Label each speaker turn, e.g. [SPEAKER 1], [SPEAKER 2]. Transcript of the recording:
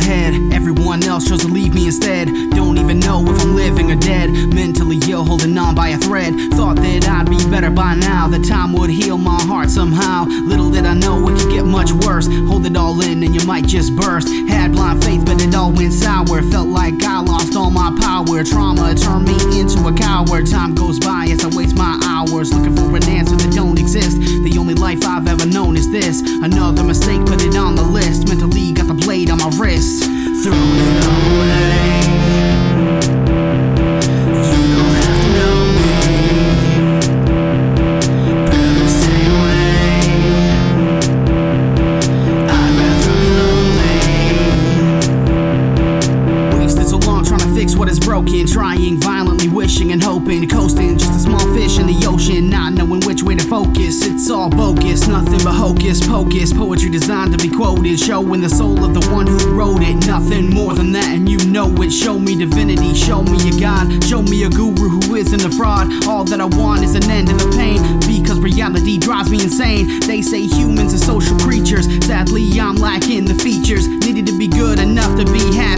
[SPEAKER 1] ahead. Everyone else chose to leave me instead. Don't even know if I'm living or dead. Mentally ill, holding on by a thread. Thought that I'd be better by now. That time would heal my heart somehow. Little did I know it could get much worse. Hold it all in and you might just burst. Had blind faith, but it all went sour. Felt like I lost all my power. Trauma turned me into a coward. Time goes by as I waste my broken. Trying violently, wishing and hoping. Coasting, just a small fish in the ocean. Not knowing which way to focus. It's all bogus, nothing but hocus pocus. Poetry designed to be quoted. Showing the soul of the one who wrote it. Nothing more than that, and you know it. Show me divinity, show me a God. Show me a guru who isn't a fraud. All that I want is an end to the pain. Because reality drives me insane. They say humans are social creatures. Sadly, I'm lacking the features. Needed to be good enough to be happy.